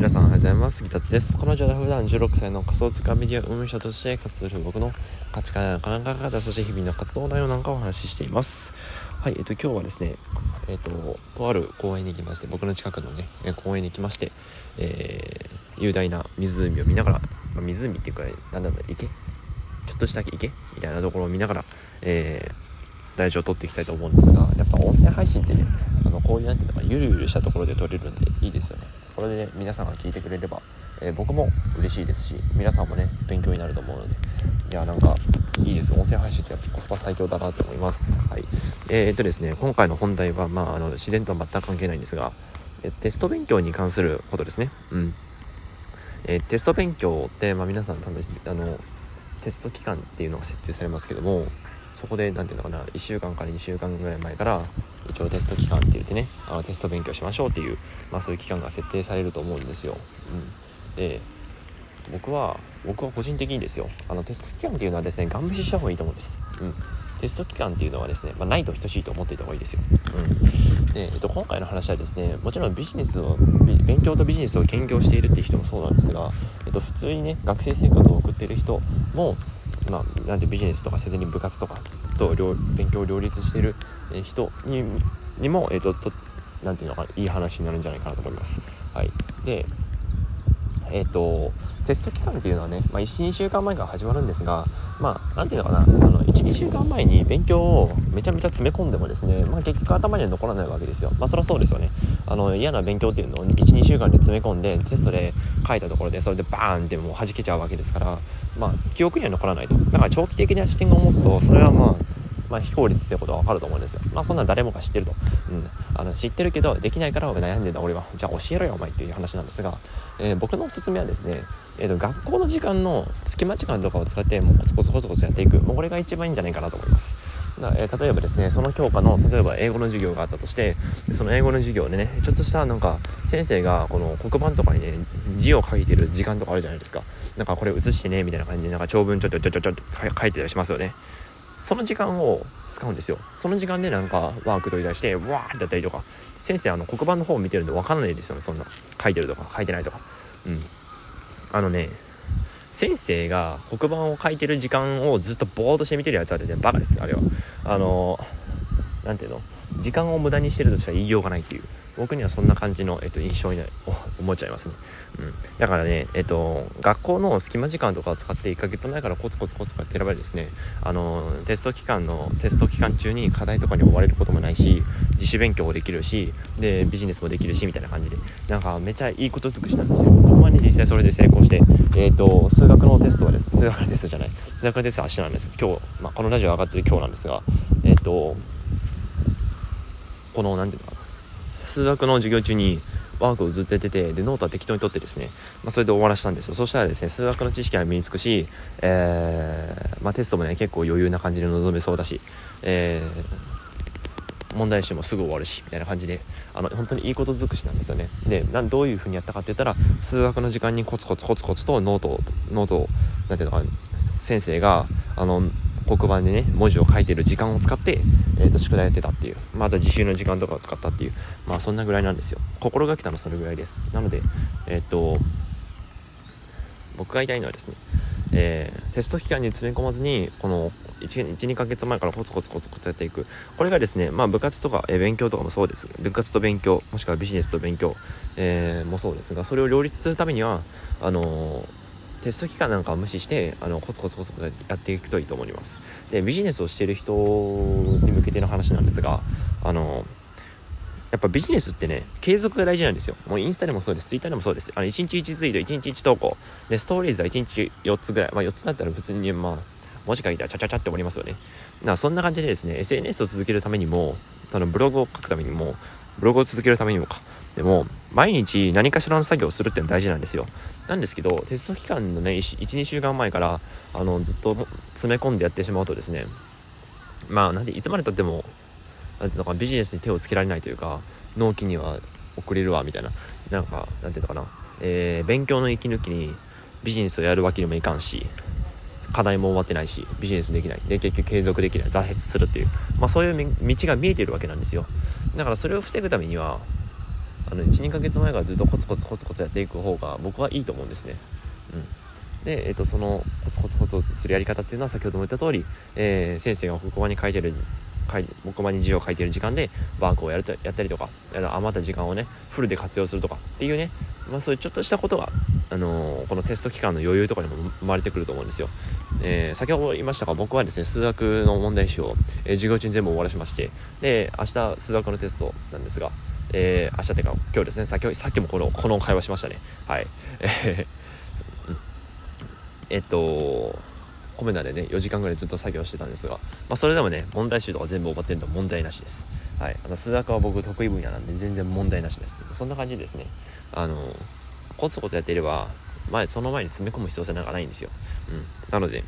皆さんおはようございます。ギタツです。このラジオでは普段16歳の仮想通貨メディア運営者として活動する僕の価値観や考え方、そして日々の活動内容なんかをお話ししています。はい、えっと、今日はですね、えっと、とある公園に行きまして、僕の近くのね、公園に行きまして、えー、雄大な湖を見ながら、まあ、湖っていうか、なんだろう、池？ちょっとした池？みたいなところを見ながら、えー、大事を取っていきたいと思うんですが、やっぱ音声配信ってね、あのこういうなんていうのかゆるゆるしたところで撮れるんでいいですよねこれで、ね、皆さんが聞いてくれれば、えー、僕も嬉しいですし皆さんもね勉強になると思うので。いやなんかいいです。音声配信ってやっぱコスパ最強だなと思います。はい。えー、っとですね今回の本題は、まあ、あの自然とは全く関係ないんですがテスト勉強に関することですね。うん。えー、テスト勉強って、まあ、皆さん多分あのテスト期間っていうのが設定されますけどもそこで何て言うのかな1週間から2週間ぐらい前から一応テスト期間って言ってねあのテスト勉強しましょうっていう、まあ、そういう期間が設定されると思うんですよ。うん、で僕は僕は個人的にですよあのテスト期間っていうのはですねガン無視した方がいいと思うんです。うんテスト期間っていうのはですね、まあ、ないと等しいと思っていた方がいいですよ。うんでえっと、今回の話はですねもちろんビジネスを勉強とビジネスを兼業しているっていう人もそうなんですが、えっと、普通にね学生生活を送っている人もまあ、なんてビジネスとかせずに部活とかと勉強を両立している人ににも、えーと、となんていうのかいい話になるんじゃないかなと思います。はい、でえっ、ー、とテスト期間っていうのはね、まあ、12週間前から始まるんですがまあ何ていうのかなあの12週間前に勉強をめちゃめちゃ詰め込んでもですね、まあ、結局頭には残らないわけですよ。まあそりゃそうですよね。あの嫌な勉強っていうのを12週間で詰め込んでテストで書いたところでそれでバーンってもう弾けちゃうわけですからまあ記憶には残らないと。だから長期的な視点を持つとそれはまあまあ、非効率ってことは分かると思うんですよ。まあそんな誰もが知ってると。うん。あの知ってるけどできないから悩んでんだ俺は。じゃあ教えろよお前っていう話なんですが、えー、僕のおすすめはですね、えーと、学校の時間の隙間時間とかを使ってもうコツコツコツコツやっていく。もうこれが一番いいんじゃないかなと思います。だえー、例えばですねその教科の例えば英語の授業があったとしてその英語の授業でねちょっとしたなんか先生がこの黒板とかにね字を書いてる時間とかあるじゃないですかなんかこれ写してねみたいな感じでなんか長文ちょっとちょちょちょっと書いてたりしますよねその時間を使うんですよ。その時間でなんかワーク取り出してわーってやったりとか。先生あの黒板の方を見てるんで分かんないですよね。そんな書いてるとか書いてないとか。うん。あのね先生が黒板を書いてる時間をずっとボーっとして見てるやつはですねバカですあれは。あの何ていうの？時間を無駄にしてるとしか言いようがないっていう。僕にはそんな感じの、えっと、印象に思っちゃいますね、うん、だからね、えっと、学校の隙間時間とかを使って1ヶ月前からコツコツコツコツやってればですね。あのテスト期間のテスト期間中に課題とかに追われることもないし自主勉強もできるしでビジネスもできるしみたいな感じで。なんかめちゃいいこと尽くしなんですよ。僕はね実際それで成功して、えっと、数学のテストはです数学のテストじゃない。数学のテストは明日なんです。今日、まあ、このラジオ上がってる今日なんですがえっとこの何て言うのかな。数学の授業中にワークをずっとやっててでノートは適当に取ってですね、まあ、それで終わらしたんですよ。そしたらですね数学の知識は身につくし、えー、まあ、テストもね結構余裕な感じで臨めそうだし、えー、問題集もすぐ終わるしみたいな感じであの本当にいいこと尽くしなんですよね。でなどういう風にやったかって言ったら数学の時間にコツコツコツコツとノートノートを何ていうのか先生があの黒板でね文字を書いてる時間を使って、えー、と宿題やってたっていうまた自習の時間とかを使ったっていうまあそんなぐらいなんですよ。心がけたのそれぐらいです。なのでえっ、ー、と僕が言いたいのはですねえー、テスト期間に詰め込まずにこの12ヶ月前からコツコツコツコツやっていく。これがですねまあ部活とか、えー、勉強とかもそうです。部活と勉強もしくはビジネスと勉強、えー、もそうですがそれを両立するためにはあのテスト期間なんかを無視してあのコツコツコツコツやっていくといいと思いますでビジネスをしている人に向けての話なんですがあのやっぱビジネスってね、継続が大事なんですよ。もうインスタでもそうです、ツイッターでもそうです。あの、1日1ツイート、1日1投稿。で、ストーリーズは1日4つぐらい。まあ4つだったら普通に、まあ、文字書いたらチャチャチャって終わりますよね。だからそんな感じでですね、SNS を続けるためにも、そのブログを書くためにも、ブログを続けるためにもか。でも、毎日何かしらの作業をするっていうのは大事なんですよ。なんですけど、テスト期間のね、1、2週間前から、あの、ずっと詰め込んでやってしまうとですね、まあ、なんで、いつまでたっても、なんていうのかビジネスに手をつけられないというか、納期には遅れるわ、みたいな。なんか、なんていうのかな、えー、勉強の息抜きにビジネスをやるわけにもいかんし、課題も終わってないしビジネスできないで結局継続できない挫折するっていう、まあ、そういう道が見えてるわけなんですよだからそれを防ぐためにはあの12ヶ月前からずっとコツコツコツコツやっていく方が僕はいいと思うんですね。うんで、えー、とそのコツコツコツコツするやり方っていうのは先ほども言った通り、えー、先生が黒板に書いてる黒板に字を書いてる時間でワークをやるとやったりとか余った時間をねフルで活用するとかっていうね、まあ、そういうちょっとしたことが、あのー、このテスト期間の余裕とかにも生まれてくると思うんですよ、えー、先ほど言いましたが僕はですね数学の問題集を、えー、授業中に全部終わらしましてで明日数学のテストなんですがえー、明日っていうか今日ですねさっきさっきもこのこの会話しましたね。はい。えっとコメダでね4時間ぐらいずっと作業してたんですが、まあ、それでもね問題集とか全部終わってると問題なしです、はい、あの数学は僕得意分野なんで全然問題なしです。そんな感じでですね。あのコツコツやっていれば前その前に詰め込む必要性なんかないんですよ、うん、なので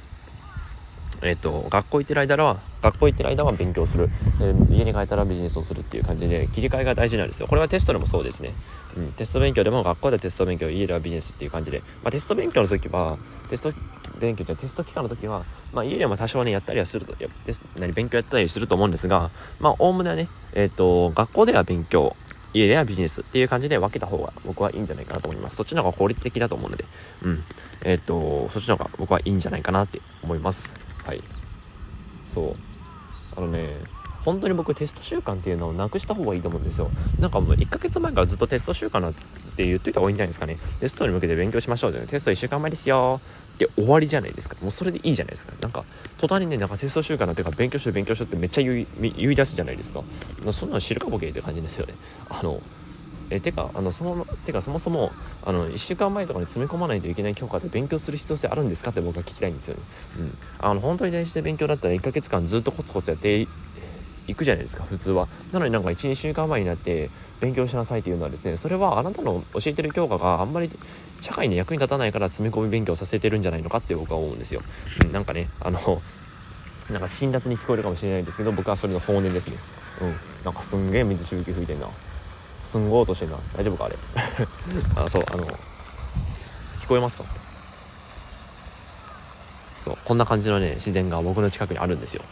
えっ、と、学校行ってる間は、学校行ってる間は勉強する、えー、家に帰ったらビジネスをするっていう感じで、切り替えが大事なんですよ。これはテストでもそうですね。うん、テスト勉強でも学校でテスト勉強、家ではビジネスっていう感じで、まあ、テスト勉強の時は、テスト勉強じゃテスト期間の時は、まあ、家でも多少ね、やったりはすると、や何勉強やったりすると思うんですが、まあ、おおむねね、えっ、ー、と、学校では勉強、家ではビジネスっていう感じで分けた方が僕はいいんじゃないかなと思います。そっちの方が効率的だと思うので、うん。えっ、ー、と、そっちの方が僕はいいんじゃないかなって思います。はい。そうあのね本当に僕テスト習慣っていうのをなくした方がいいと思うんですよなんかもう1ヶ月前からずっとテスト習慣なって言っといた方がいいんじゃないですかね。テストに向けて勉強しましょうテスト1週間前ですよ。って終わりじゃないですか。もうそれでいいじゃないですか。なんか途端にねなんかテスト習慣なっていうか勉強しよう勉強しようってめっちゃ言い言い出すじゃないですか。そんなの知るかボケって感じですよね。あのえてかあのそのてかそもそもあの1週間前とかに詰め込まないといけない教科で勉強する必要性あるんですかって僕は聞きたいんですよね、うん、あの本当に大事で勉強だったら1ヶ月間ずっとコツコツやっていくじゃないですか普通は。なのになんか12週間前になって勉強しなさいっていうのはですねそれはあなたの教えてる教科があんまり社会に役に立たないから詰め込み勉強させてるんじゃないのかって僕は思うんですよ、うん、なんかねあのなんか辛辣に聞こえるかもしれないんですけど僕はそれの本音ですね。うんなんかすんげえ水しぶき吹いてんな。すんごい音してんな。大丈夫かあれ？あそうあの聞こえますか？そうこんな感じのね自然が僕の近くにあるんですよ。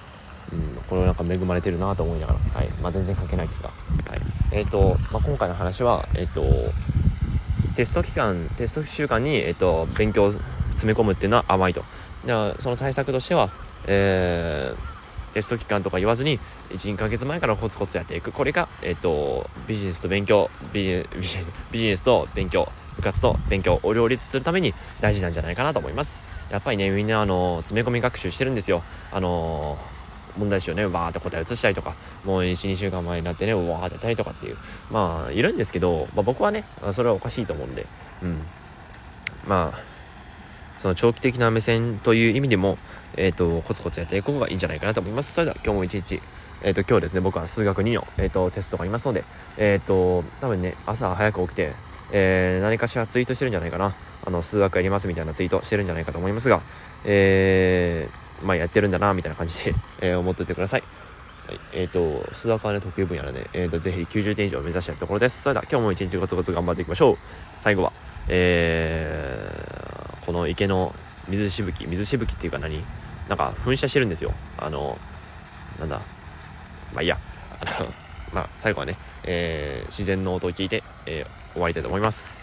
うん、これなんか恵まれてるなと思いながら、はい。まあ、全然関係ないですが、はい。えーとまあ、今回の話は、えーと、テスト期間テスト週間に、えーと、勉強を詰め込むっていうのは甘いと。じゃあその対策としては、えー、テスト期間とか言わずに12ヶ月前からコツコツやっていく。これが、えーと、ビジネスと勉強ビジネスビジネスと勉強部活と勉強を両立するために大事なんじゃないかなと思います。やっぱりねみんなあの詰め込み学習してるんですよ。あの問題集をね。わーって答え移したりとかもう12週間前になってねわーってたりとかっていう。まあいるんですけど、まあ、僕はねそれはおかしいと思うんで。うん。まあその長期的な目線という意味でもえっ、ー、とコツコツやっていく方がいいんじゃないかなと思います。それでは今日も一日えーと、今日ですね僕は数学2の、えーと、テストがありますので、えーと、多分ね朝早く起きて、えー、何かしらツイートしてるんじゃないかな。あの数学やりますみたいなツイートしてるんじゃないかと思いますが、えー、まあ、やってるんだなみたいな感じで、えー、思っててください。はい、えっ、ー、と、数学はね、得意分野なので、えーと、ぜひ90点以上目指したいところです。それでは、今日も一日コツコツ頑張っていきましょう。最後は、えー、この池の水しぶき、水しぶきっていうか何？なんか噴射してるんですよ。あの、なんだ、まあいいや、あの、まあ最後はね、えー、自然の音を聞いて、えー、終わりたいと思います。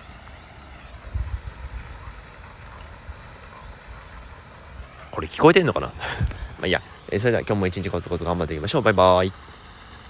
これ聞こえてんのかな？まあいいや、えー、それでは今日も一日コツコツ頑張っていきましょう。バイバーイ。